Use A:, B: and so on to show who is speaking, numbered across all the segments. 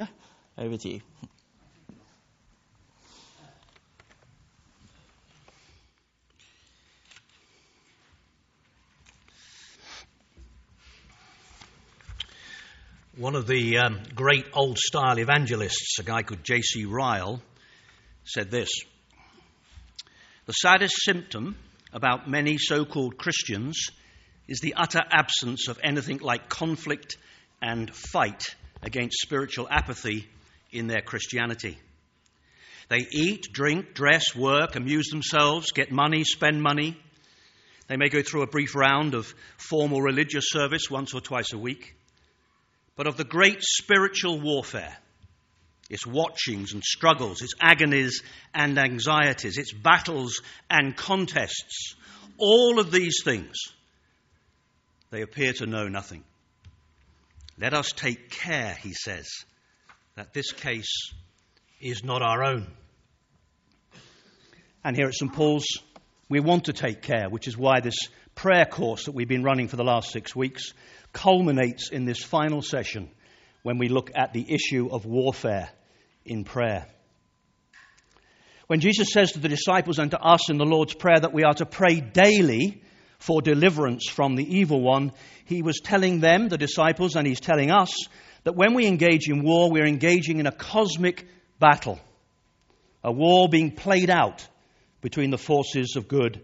A: Yeah, over to you.
B: One of the um, great old style evangelists, a guy called J.C. Ryle, said this The saddest symptom about many so called Christians is the utter absence of anything like conflict and fight against spiritual apathy in their Christianity. They eat, drink, dress, work, amuse themselves, get money, spend money. They may go through a brief round of formal religious service once or twice a week but of the great spiritual warfare, its watchings and struggles, its agonies and anxieties, its battles and contests, all of these things, they appear to know nothing. Let us take care, he says, that this case is not our own. And here at St. Paul's, we want to take care, which is why this prayer course that we've been running for the last six weeks culminates in this final session when we look at the issue of warfare in prayer. When Jesus says to the disciples and to us in the Lord's Prayer that we are to pray daily for deliverance from the evil one, he was telling them, the disciples, and he's telling us, that when we engage in war, we're engaging in a cosmic battle, a war being played out between the forces of good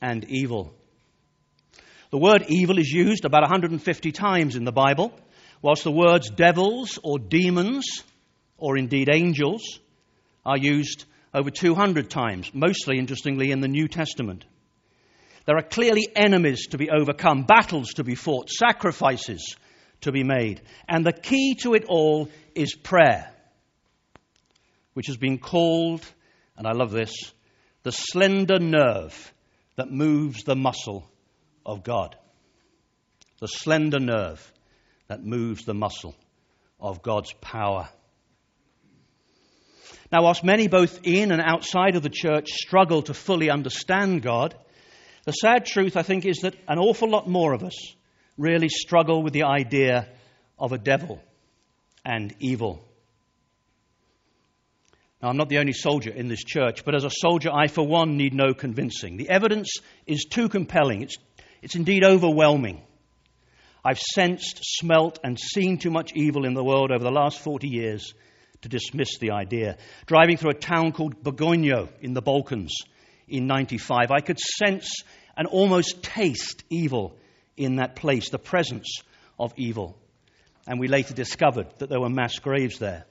B: and evil. The word evil is used about 150 times in the Bible, whilst the words devils or demons, or indeed angels, are used over 200 times, mostly, interestingly, in the New Testament. There are clearly enemies to be overcome, battles to be fought, sacrifices to be made. And the key to it all is prayer, which has been called, and I love this, the slender nerve that moves the muscle of God. The slender nerve that moves the muscle of God's power. Now, whilst many both in and outside of the church struggle to fully understand God, the sad truth, I think, is that an awful lot more of us really struggle with the idea of a devil and evil. Now, I'm not the only soldier in this church, but as a soldier, I, for one, need no convincing. The evidence is too compelling. It's it's indeed overwhelming. I've sensed, smelt, and seen too much evil in the world over the last 40 years to dismiss the idea. Driving through a town called Bugojno in the Balkans in 95, I could sense and almost taste evil in that place, the presence of evil. And we later discovered that there were mass graves there.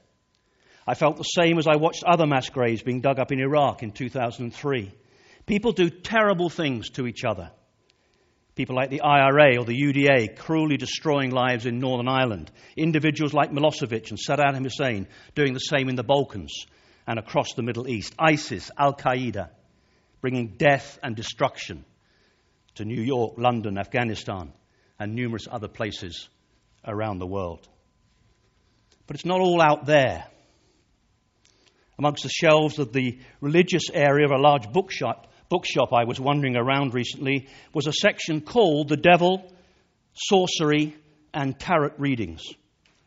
B: I felt the same as I watched other mass graves being dug up in Iraq in 2003. People do terrible things to each other. People like the IRA or the UDA cruelly destroying lives in Northern Ireland. Individuals like Milosevic and Saddam Hussein doing the same in the Balkans and across the Middle East. ISIS, Al Qaeda, bringing death and destruction to New York, London, Afghanistan, and numerous other places around the world. But it's not all out there. Amongst the shelves of the religious area of a large bookshop, bookshop I was wandering around recently was a section called The Devil, Sorcery, and Tarot Readings,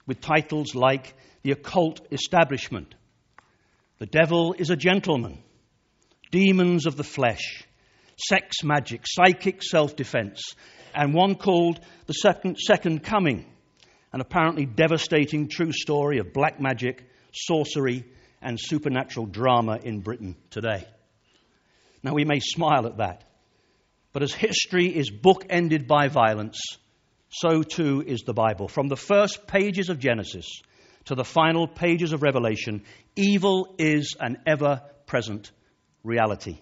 B: with titles like The Occult Establishment, The Devil is a Gentleman, Demons of the Flesh, Sex Magic, Psychic Self Defense, and one called The Second, Second Coming, an apparently devastating true story of black magic, sorcery, and supernatural drama in Britain today. Now, we may smile at that, but as history is bookended by violence, so too is the Bible. From the first pages of Genesis to the final pages of Revelation, evil is an ever present reality.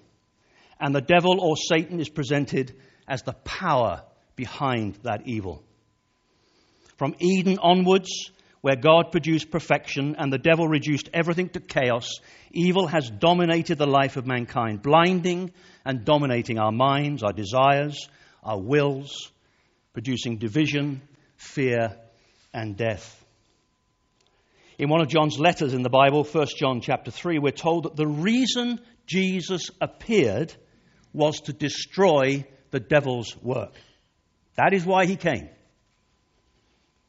B: And the devil or Satan is presented as the power behind that evil. From Eden onwards, where God produced perfection and the devil reduced everything to chaos, evil has dominated the life of mankind, blinding and dominating our minds, our desires, our wills, producing division, fear, and death. In one of John's letters in the Bible, 1 John chapter 3, we're told that the reason Jesus appeared was to destroy the devil's work. That is why he came.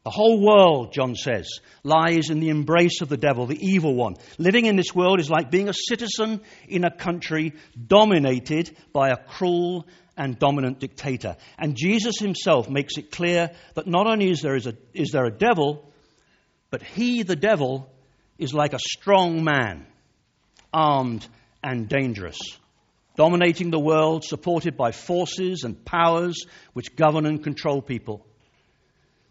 B: The whole world, John says, lies in the embrace of the devil, the evil one. Living in this world is like being a citizen in a country dominated by a cruel and dominant dictator. And Jesus himself makes it clear that not only is there, is, a, is there a devil, but he, the devil, is like a strong man, armed and dangerous, dominating the world, supported by forces and powers which govern and control people.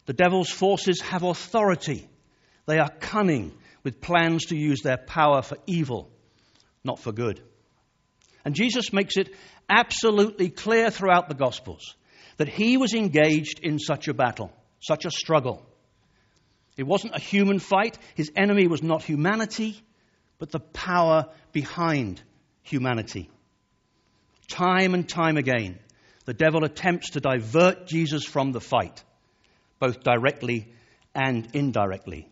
B: The devil's forces have authority. They are cunning with plans to use their power for evil, not for good. And Jesus makes it absolutely clear throughout the Gospels that he was engaged in such a battle, such a struggle. It wasn't a human fight. His enemy was not humanity, but the power behind humanity. Time and time again, the devil attempts to divert Jesus from the fight both directly and indirectly,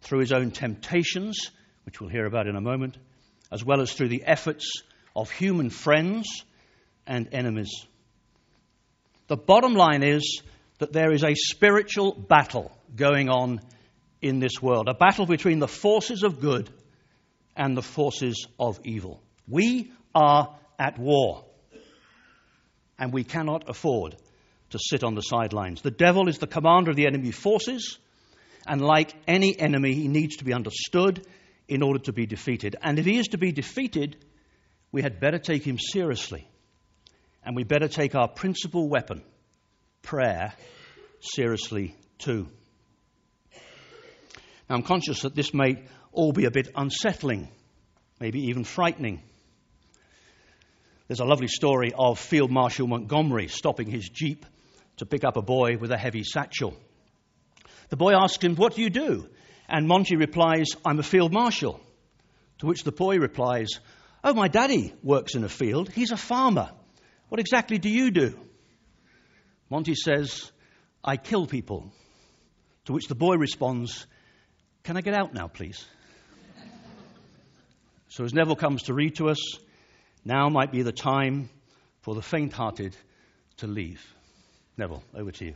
B: through his own temptations, which we'll hear about in a moment, as well as through the efforts of human friends and enemies. The bottom line is that there is a spiritual battle going on in this world, a battle between the forces of good and the forces of evil. We are at war, and we cannot afford to sit on the sidelines. The devil is the commander of the enemy forces, and like any enemy, he needs to be understood in order to be defeated. And if he is to be defeated, we had better take him seriously. And we better take our principal weapon, prayer, seriously too. Now, I'm conscious that this may all be a bit unsettling, maybe even frightening. There's a lovely story of Field Marshal Montgomery stopping his jeep to pick up a boy with a heavy satchel. The boy asks him, What do you do? And Monty replies, I'm a field marshal. To which the boy replies, Oh, my daddy works in a field. He's a farmer. What exactly do you do? Monty says, I kill people. To which the boy responds, Can I get out now, please? So as Neville comes to read to us, now might be the time for the faint hearted to leave. Neville, over to you.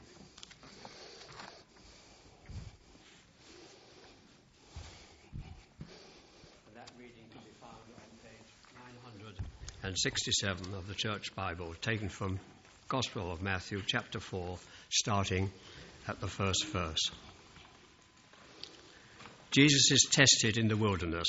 A: That reading can be found on page 967 of the Church Bible, taken from Gospel of Matthew, chapter 4, starting at the first verse. Jesus is tested in the wilderness.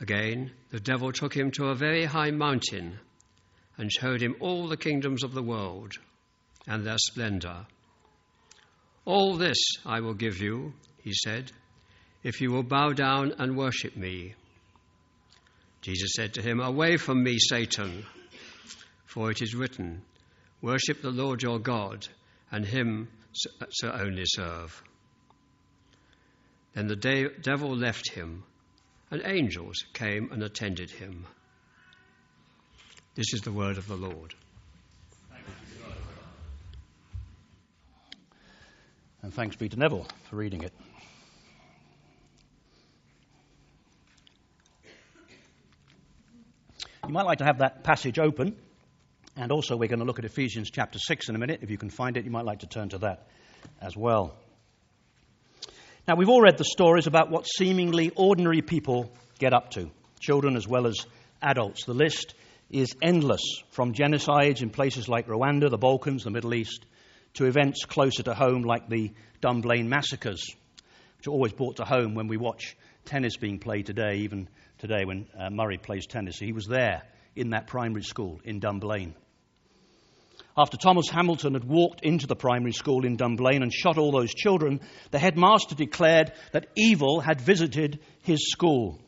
A: Again, the devil took him to a very high mountain and showed him all the kingdoms of the world and their splendor. All this I will give you, he said, if you will bow down and worship me. Jesus said to him, Away from me, Satan, for it is written, Worship the Lord your God, and him so only serve. Then the devil left him and angels came and attended him. This is the word of the Lord.
B: And thanks be to Neville for reading it. You might like to have that passage open, and also we're going to look at Ephesians chapter 6 in a minute. If you can find it, you might like to turn to that as well. Now, we've all read the stories about what seemingly ordinary people get up to, children as well as adults. The list is endless, from genocides in places like Rwanda, the Balkans, the Middle East, to events closer to home like the Dunblane massacres, which are always brought to home when we watch tennis being played today, even today when uh, Murray plays tennis. He was there in that primary school in Dunblane. After Thomas Hamilton had walked into the primary school in Dunblane and shot all those children, the headmaster declared that evil had visited his school.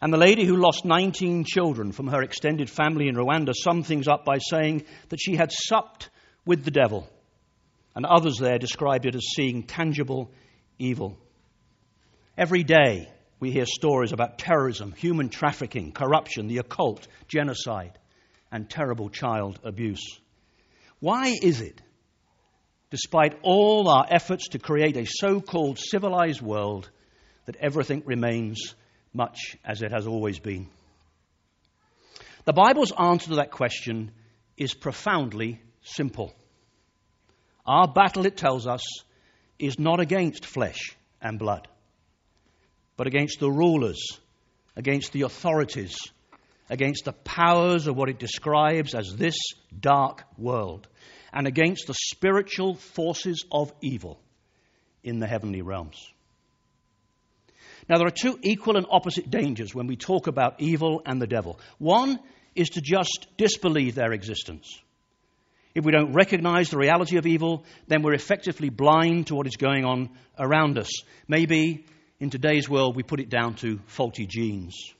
B: And the lady who lost 19 children from her extended family in Rwanda summed things up by saying that she had supped with the devil. And others there described it as seeing tangible evil. Every day we hear stories about terrorism, human trafficking, corruption, the occult, genocide and terrible child abuse. Why is it, despite all our efforts to create a so called civilized world, that everything remains much as it has always been? The Bible's answer to that question is profoundly simple. Our battle, it tells us, is not against flesh and blood, but against the rulers, against the authorities, against the powers of what it describes as this dark world, and against the spiritual forces of evil in the heavenly realms. Now, there are two equal and opposite dangers when we talk about evil and the devil. One is to just disbelieve their existence. If we don't recognize the reality of evil, then we're effectively blind to what is going on around us. Maybe in today's world we put it down to faulty genes.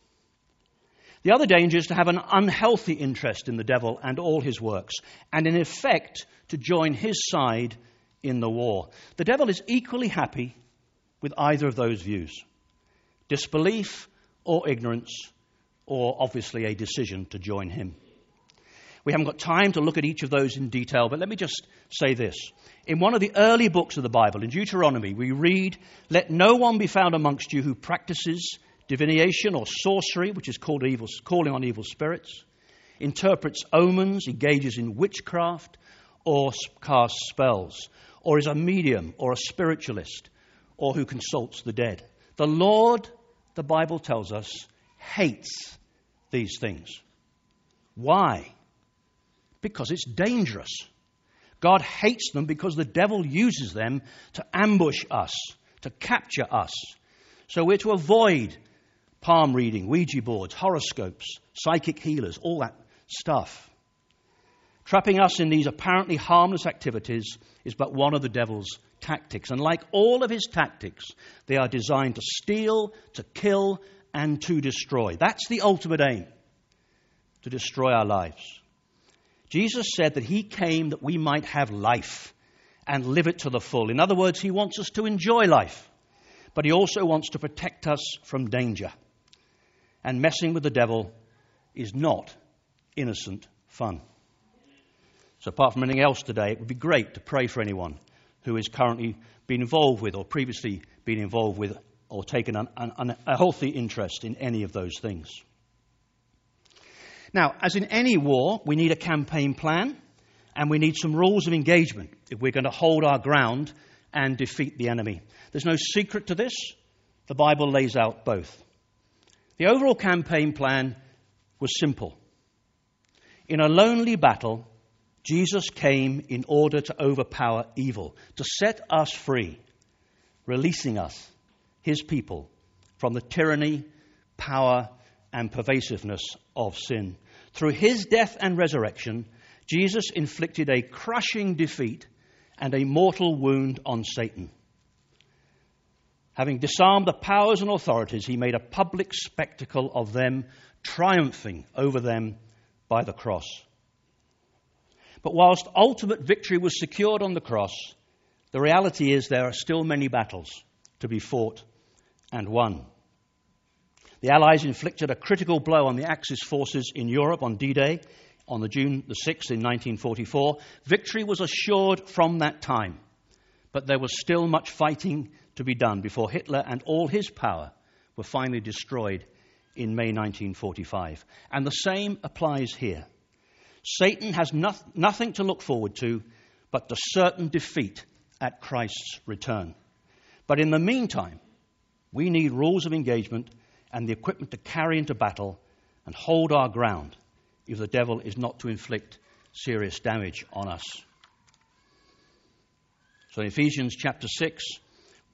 B: The other danger is to have an unhealthy interest in the devil and all his works, and in effect to join his side in the war. The devil is equally happy with either of those views disbelief or ignorance, or obviously a decision to join him. We haven't got time to look at each of those in detail, but let me just say this. In one of the early books of the Bible, in Deuteronomy, we read, Let no one be found amongst you who practices divination or sorcery, which is called evil, calling on evil spirits, interprets omens, engages in witchcraft, or casts spells, or is a medium or a spiritualist, or who consults the dead. The Lord, the Bible tells us, hates these things. Why? Because it's dangerous. God hates them because the devil uses them to ambush us, to capture us. So we're to avoid palm reading, Ouija boards, horoscopes, psychic healers, all that stuff. Trapping us in these apparently harmless activities is but one of the devil's tactics. And like all of his tactics, they are designed to steal, to kill, and to destroy. That's the ultimate aim to destroy our lives. Jesus said that he came that we might have life and live it to the full. In other words, he wants us to enjoy life, but he also wants to protect us from danger and messing with the devil is not innocent fun. So, apart from anything else today, it would be great to pray for anyone who has currently been involved with or previously been involved with or taken an, an, a healthy interest in any of those things. Now, as in any war, we need a campaign plan and we need some rules of engagement if we're going to hold our ground and defeat the enemy. There's no secret to this. The Bible lays out both. The overall campaign plan was simple. In a lonely battle, Jesus came in order to overpower evil, to set us free, releasing us, his people, from the tyranny, power, and pervasiveness of sin. Through his death and resurrection, Jesus inflicted a crushing defeat and a mortal wound on Satan. Having disarmed the powers and authorities, he made a public spectacle of them, triumphing over them by the cross. But whilst ultimate victory was secured on the cross, the reality is there are still many battles to be fought and won. The Allies inflicted a critical blow on the Axis forces in Europe on D Day on the June the 6th in 1944. Victory was assured from that time, but there was still much fighting to be done before Hitler and all his power were finally destroyed in May 1945. And the same applies here. Satan has no- nothing to look forward to but the certain defeat at Christ's return. But in the meantime, we need rules of engagement and the equipment to carry into battle and hold our ground if the devil is not to inflict serious damage on us. So in Ephesians chapter 6,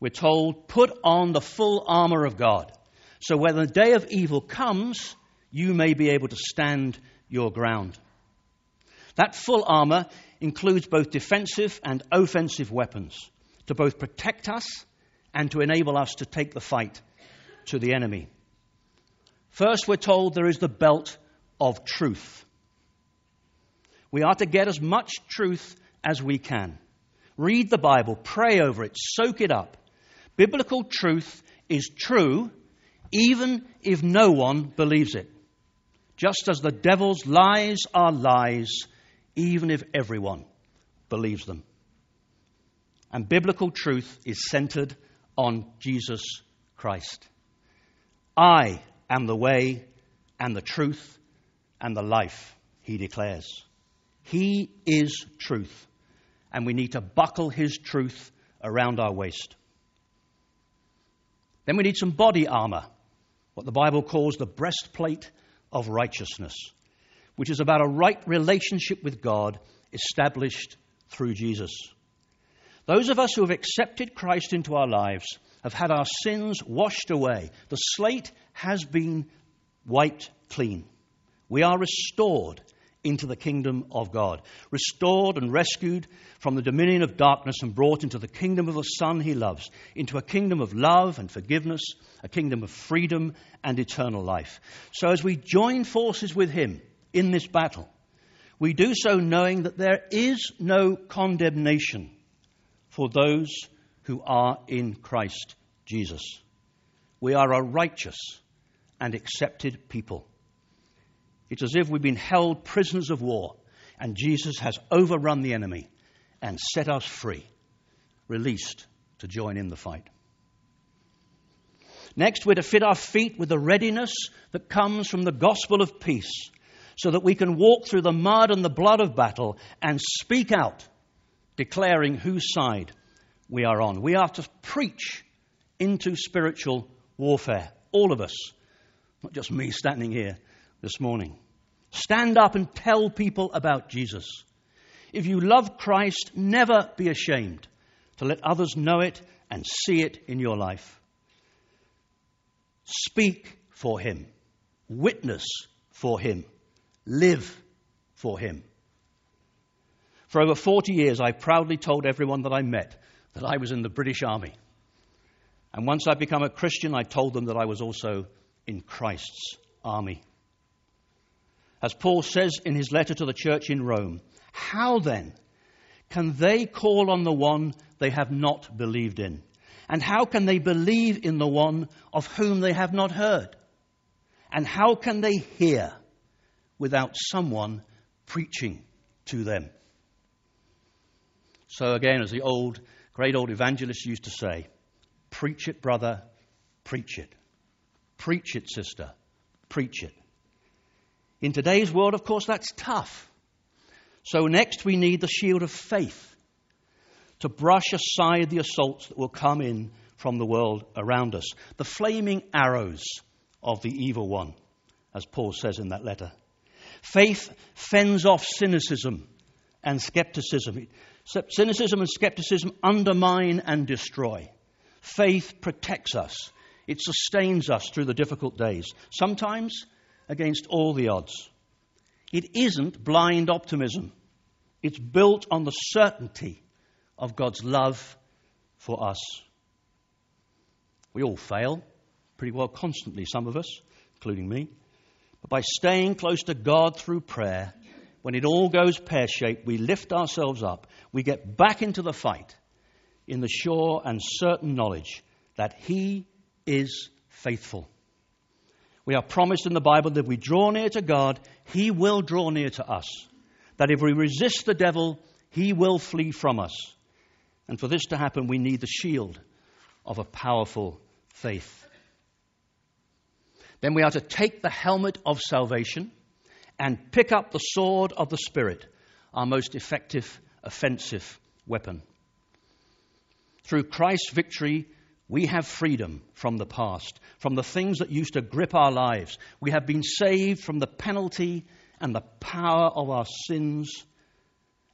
B: we're told, put on the full armor of God. So when the day of evil comes, you may be able to stand your ground. That full armor includes both defensive and offensive weapons to both protect us and to enable us to take the fight to the enemy. First, we're told there is the belt of truth. We are to get as much truth as we can. Read the Bible, pray over it, soak it up. Biblical truth is true even if no one believes it. Just as the devil's lies are lies, even if everyone believes them. And biblical truth is centered on Jesus Christ. I am the way and the truth and the life, he declares. He is truth, and we need to buckle his truth around our waist. Then we need some body armor, what the Bible calls the breastplate of righteousness, which is about a right relationship with God established through Jesus. Those of us who have accepted Christ into our lives have had our sins washed away. The slate has been wiped clean. We are restored into the kingdom of God, restored and rescued from the dominion of darkness and brought into the kingdom of the Son he loves, into a kingdom of love and forgiveness, a kingdom of freedom and eternal life. So as we join forces with him in this battle, we do so knowing that there is no condemnation for those who are in Christ Jesus. We are a righteous and accepted people. It's as if we've been held prisoners of war, and Jesus has overrun the enemy and set us free, released to join in the fight. Next, we're to fit our feet with the readiness that comes from the gospel of peace, so that we can walk through the mud and the blood of battle and speak out, declaring whose side we are on. We are to preach into spiritual warfare, all of us, not just me standing here this morning. Stand up and tell people about Jesus. If you love Christ, never be ashamed to let others know it and see it in your life. Speak for Him, witness for Him, live for Him. For over 40 years, I proudly told everyone that I met that I was in the British Army. And once I became a Christian, I told them that I was also in Christ's army. As Paul says in his letter to the church in Rome, how then can they call on the one they have not believed in? And how can they believe in the one of whom they have not heard? And how can they hear without someone preaching to them? So, again, as the old, great old evangelist used to say, preach it, brother, preach it. Preach it, sister, preach it. In today's world, of course, that's tough. So, next, we need the shield of faith to brush aside the assaults that will come in from the world around us, the flaming arrows of the evil one, as Paul says in that letter. Faith fends off cynicism and skepticism. Cynicism and skepticism undermine and destroy. Faith protects us, it sustains us through the difficult days. Sometimes against all the odds. It isn't blind optimism, it's built on the certainty of God's love for us. We all fail, pretty well constantly, some of us, including me. But by staying close to God through prayer, when it all goes pear shaped, we lift ourselves up, we get back into the fight in the sure and certain knowledge that He is faithful. We are promised in the Bible that if we draw near to God, He will draw near to us. That if we resist the devil, He will flee from us. And for this to happen, we need the shield of a powerful faith. Then we are to take the helmet of salvation and pick up the sword of the Spirit, our most effective offensive weapon. Through Christ's victory, We have freedom from the past, from the things that used to grip our lives. We have been saved from the penalty and the power of our sins.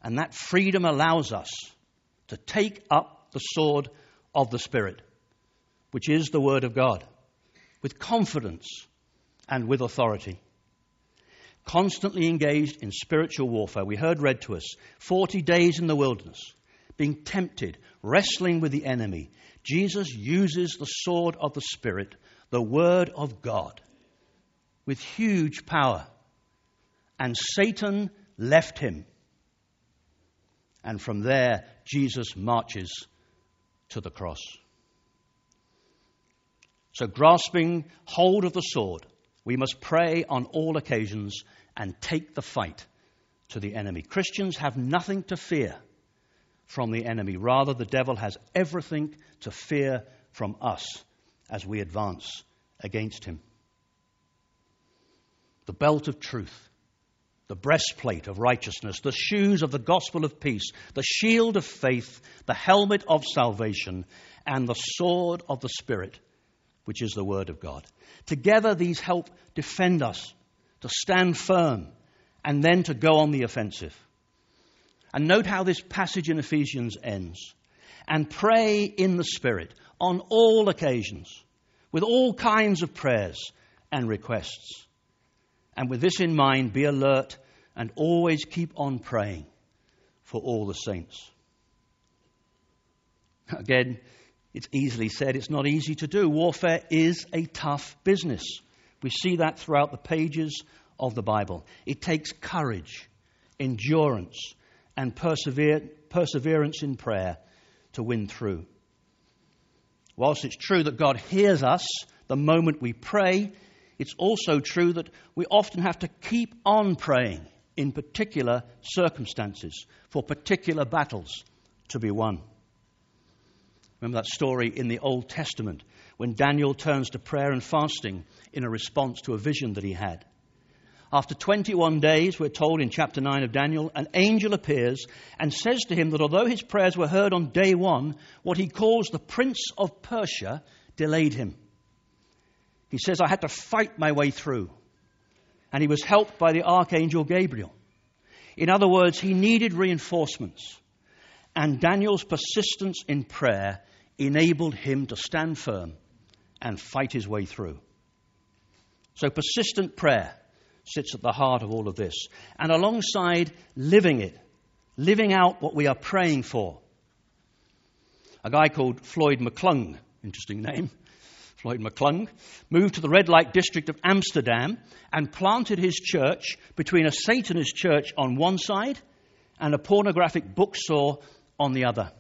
B: And that freedom allows us to take up the sword of the Spirit, which is the Word of God, with confidence and with authority. Constantly engaged in spiritual warfare. We heard read to us 40 days in the wilderness, being tempted, wrestling with the enemy. Jesus uses the sword of the Spirit, the Word of God, with huge power. And Satan left him. And from there, Jesus marches to the cross. So, grasping hold of the sword, we must pray on all occasions and take the fight to the enemy. Christians have nothing to fear from the enemy. Rather, the devil has everything to fear from us as we advance against him. The belt of truth, the breastplate of righteousness, the shoes of the gospel of peace, the shield of faith, the helmet of salvation, and the sword of the Spirit, which is the Word of God. Together, these help defend us to stand firm and then to go on the offensive. And note how this passage in Ephesians ends. And pray in the Spirit on all occasions, with all kinds of prayers and requests. And with this in mind, be alert and always keep on praying for all the saints. Again, it's easily said, it's not easy to do. Warfare is a tough business. We see that throughout the pages of the Bible. It takes courage, endurance, and persever- perseverance in prayer to win through. Whilst it's true that God hears us the moment we pray, it's also true that we often have to keep on praying in particular circumstances for particular battles to be won. Remember that story in the Old Testament when Daniel turns to prayer and fasting in a response to a vision that he had. After 21 days, we're told in chapter 9 of Daniel, an angel appears and says to him that although his prayers were heard on day one, what he calls the prince of Persia delayed him. He says, I had to fight my way through. And he was helped by the archangel Gabriel. In other words, he needed reinforcements. And Daniel's persistence in prayer enabled him to stand firm and fight his way through. So, persistent prayer sits at the heart of all of this. And alongside living it, living out what we are praying for. A guy called Floyd McClung, interesting name, Floyd McClung, moved to the red light district of Amsterdam and planted his church between a Satanist church on one side and a pornographic bookstore on the other.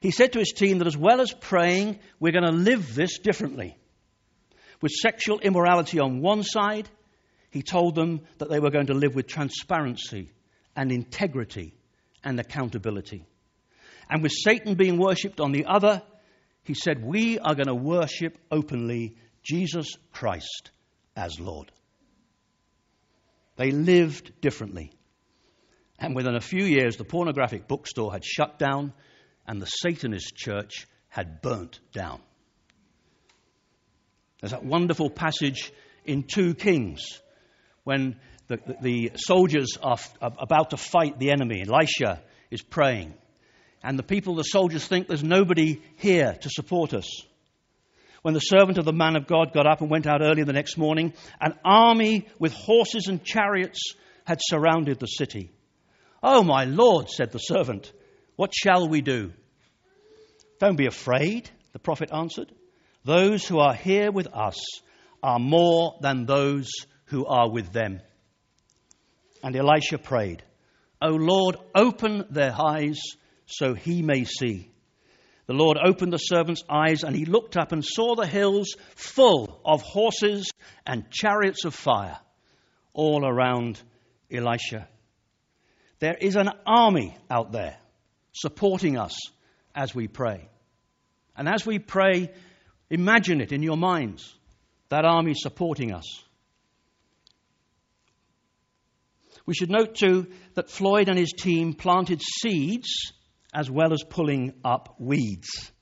B: He said to his team that as well as praying, we're going to live this differently. With sexual immorality on one side he told them that they were going to live with transparency and integrity and accountability. And with Satan being worshipped on the other, he said, We are going to worship openly Jesus Christ as Lord. They lived differently. And within a few years, the pornographic bookstore had shut down and the Satanist church had burnt down. There's that wonderful passage in 2 Kings when the, the, soldiers are, f- about to fight the enemy. Elisha is praying. And the people, the soldiers, think there's nobody here to support us. When the servant of the man of God got up and went out early the next morning, an army with horses and chariots had surrounded the city. Oh, my Lord, said the servant, what shall we do? Don't be afraid, the prophet answered. Those who are here with us are more than those who are with them. And Elisha prayed, O Lord, open their eyes so he may see. The Lord opened the servant's eyes, and he looked up and saw the hills full of horses and chariots of fire all around Elisha. There is an army out there supporting us as we pray. And as we pray, imagine it in your minds that army supporting us. We should note too that Floyd and his team planted seeds as well as pulling up weeds.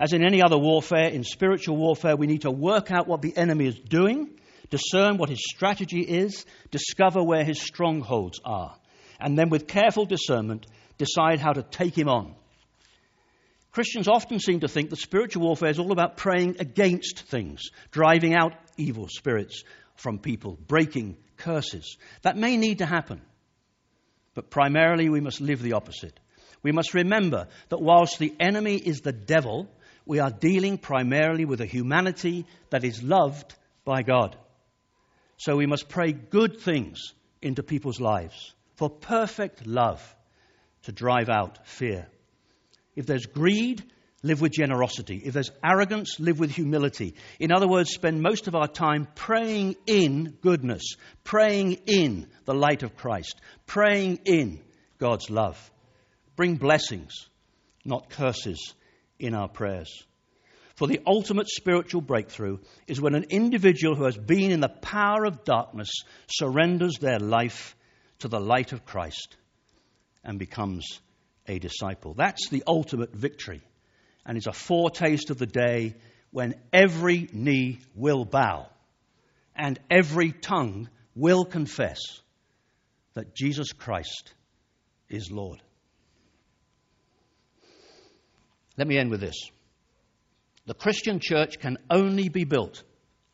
B: As in any other warfare, in spiritual warfare, we need to work out what the enemy is doing, discern what his strategy is, discover where his strongholds are, and then with careful discernment, decide how to take him on. Christians often seem to think that spiritual warfare is all about praying against things, driving out evil spirits from people, breaking curses. That may need to happen, but primarily we must live the opposite. We must remember that whilst the enemy is the devil, we are dealing primarily with a humanity that is loved by God. So we must pray good things into people's lives for perfect love to drive out fear. If there's greed, live with generosity. If there's arrogance, live with humility. In other words, spend most of our time praying in goodness, praying in the light of Christ, praying in God's love. Bring blessings, not curses, in our prayers. For the ultimate spiritual breakthrough is when an individual who has been in the power of darkness surrenders their life to the light of Christ and becomes a disciple. That's the ultimate victory. And it's a foretaste of the day when every knee will bow and every tongue will confess that Jesus Christ is Lord. Let me end with this. The Christian church can only be built,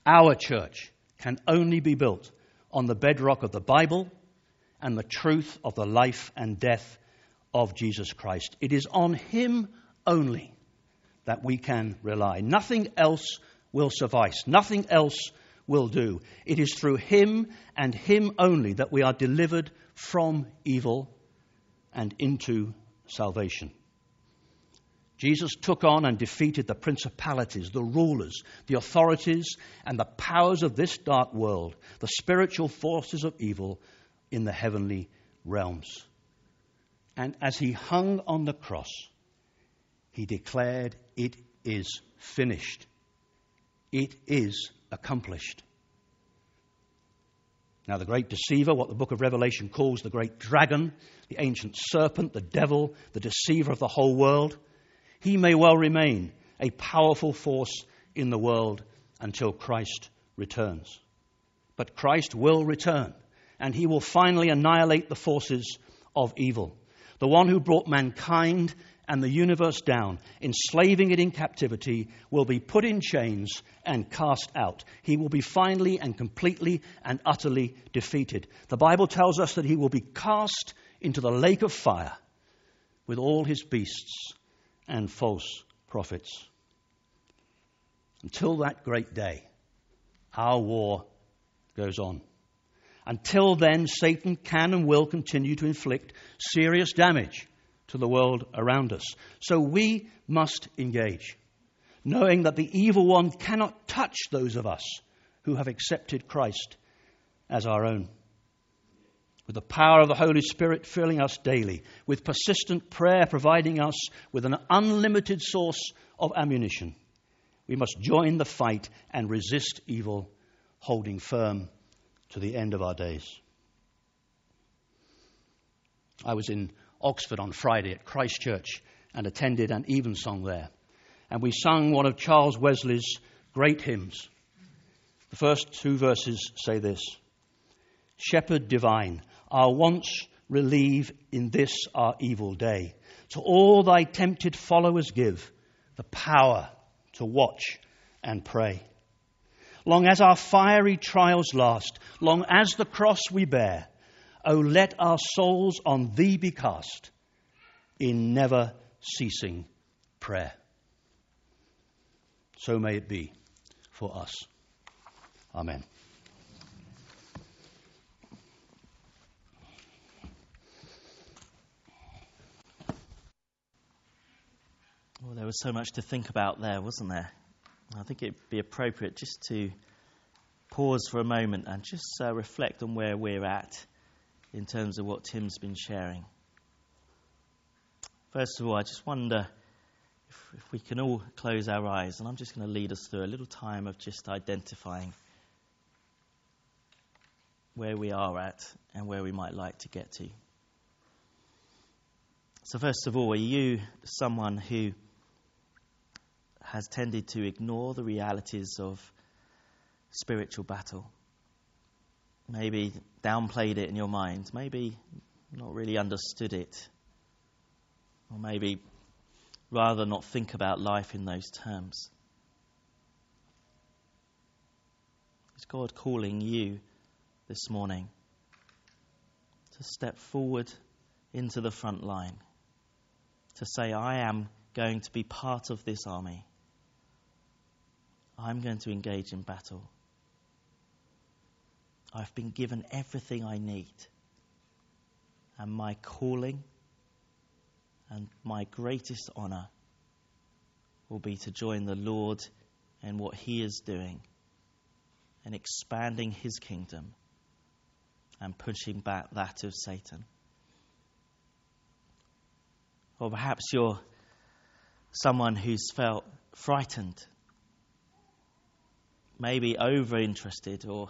B: our church can only be built on the bedrock of the Bible and the truth of the life and death of Jesus Christ. It is on Him only that we can rely. Nothing else will suffice, nothing else will do. It is through Him and Him only that we are delivered from evil and into salvation. Jesus took on and defeated the principalities, the rulers, the authorities, and the powers of this dark world, the spiritual forces of evil in the heavenly realms. And as he hung on the cross, he declared, It is finished. It is accomplished. Now, the great deceiver, what the book of Revelation calls the great dragon, the ancient serpent, the devil, the deceiver of the whole world, he may well remain a powerful force in the world until Christ returns. But Christ will return, and he will finally annihilate the forces of evil the one who brought mankind and the universe down, enslaving it in captivity, will be put in chains and cast out. He will be finally and completely and utterly defeated. The Bible tells us that he will be cast into the lake of fire with all his beasts and false prophets. Until that great day, our war goes on. Until then, Satan can and will continue to inflict serious damage to the world around us. So we must engage, knowing that the evil one cannot touch those of us who have accepted Christ as our own. With the power of the Holy Spirit filling us daily, with persistent prayer providing us with an unlimited source of ammunition, we must join the fight and resist evil, holding firm to the end of our days. I was in Oxford on Friday at Christ Church and attended an evensong there. And we sung one of Charles Wesley's great hymns. The first two verses say this Shepherd divine, our wants relieve in this our evil day. To all thy tempted followers give the power to watch and pray long as our fiery trials last, long as the cross we bear, O let our souls on thee be cast in never ceasing prayer. So may it be for us. Amen.
C: Well, there was so much to think about there, wasn't there? I think it'd be appropriate just to pause for a moment and just uh, reflect on where we're at in terms of what Tim's been sharing. First of all, I just wonder if, if we can all close our eyes, and I'm just going to lead us through a little time of just identifying where we are at and where we might like to get to. So, first of all, are you someone who has tended to ignore the realities of spiritual battle. Maybe downplayed it in your mind, maybe not really understood it, or maybe rather not think about life in those terms. Is God calling you this morning to step forward into the front line? To say, I am going to be part of this army. I'm going to engage in battle. I've been given everything I need. And my calling and my greatest honour will be to join the Lord in what He is doing and expanding His kingdom and pushing back that of Satan. Or perhaps you're someone who's felt frightened, maybe over interested, or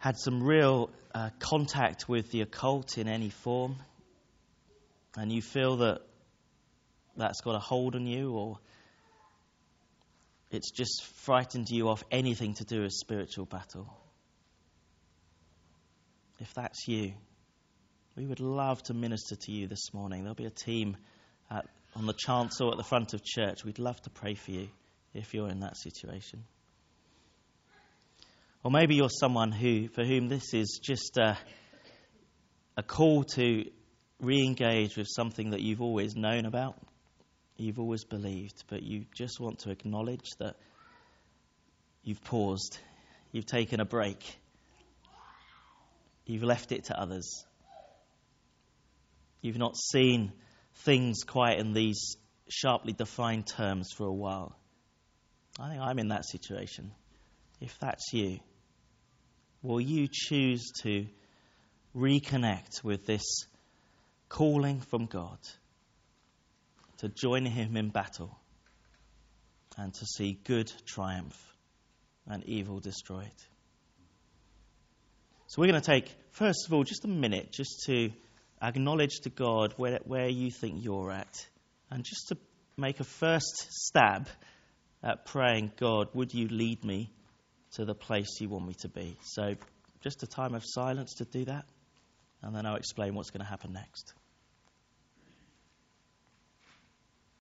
C: had some real uh, contact with the occult in any form, and you feel that that's got a hold on you, or it's just frightened you off anything to do with spiritual battle. If that's you, we would love to minister to you this morning. There'll be a team at, on the chancel at the front of church. We'd love to pray for you if you're in that situation. Or maybe you're someone who, for whom this is just a, a call to re engage with something that you've always known about, you've always believed, but you just want to acknowledge that you've paused, you've taken a break, you've left it to others. You've not seen things quite in these sharply defined terms for a while. I think I'm in that situation. If that's you, will you choose to reconnect with this calling from God to join Him in battle and to see good triumph and evil destroyed? So, we're going to take, first of all, just a minute just to acknowledge to God where, where you think you're at and just to make a first stab at praying, God, would you lead me to the place you want me to be? So, just a time of silence to do that, and then I'll explain what's going to happen next.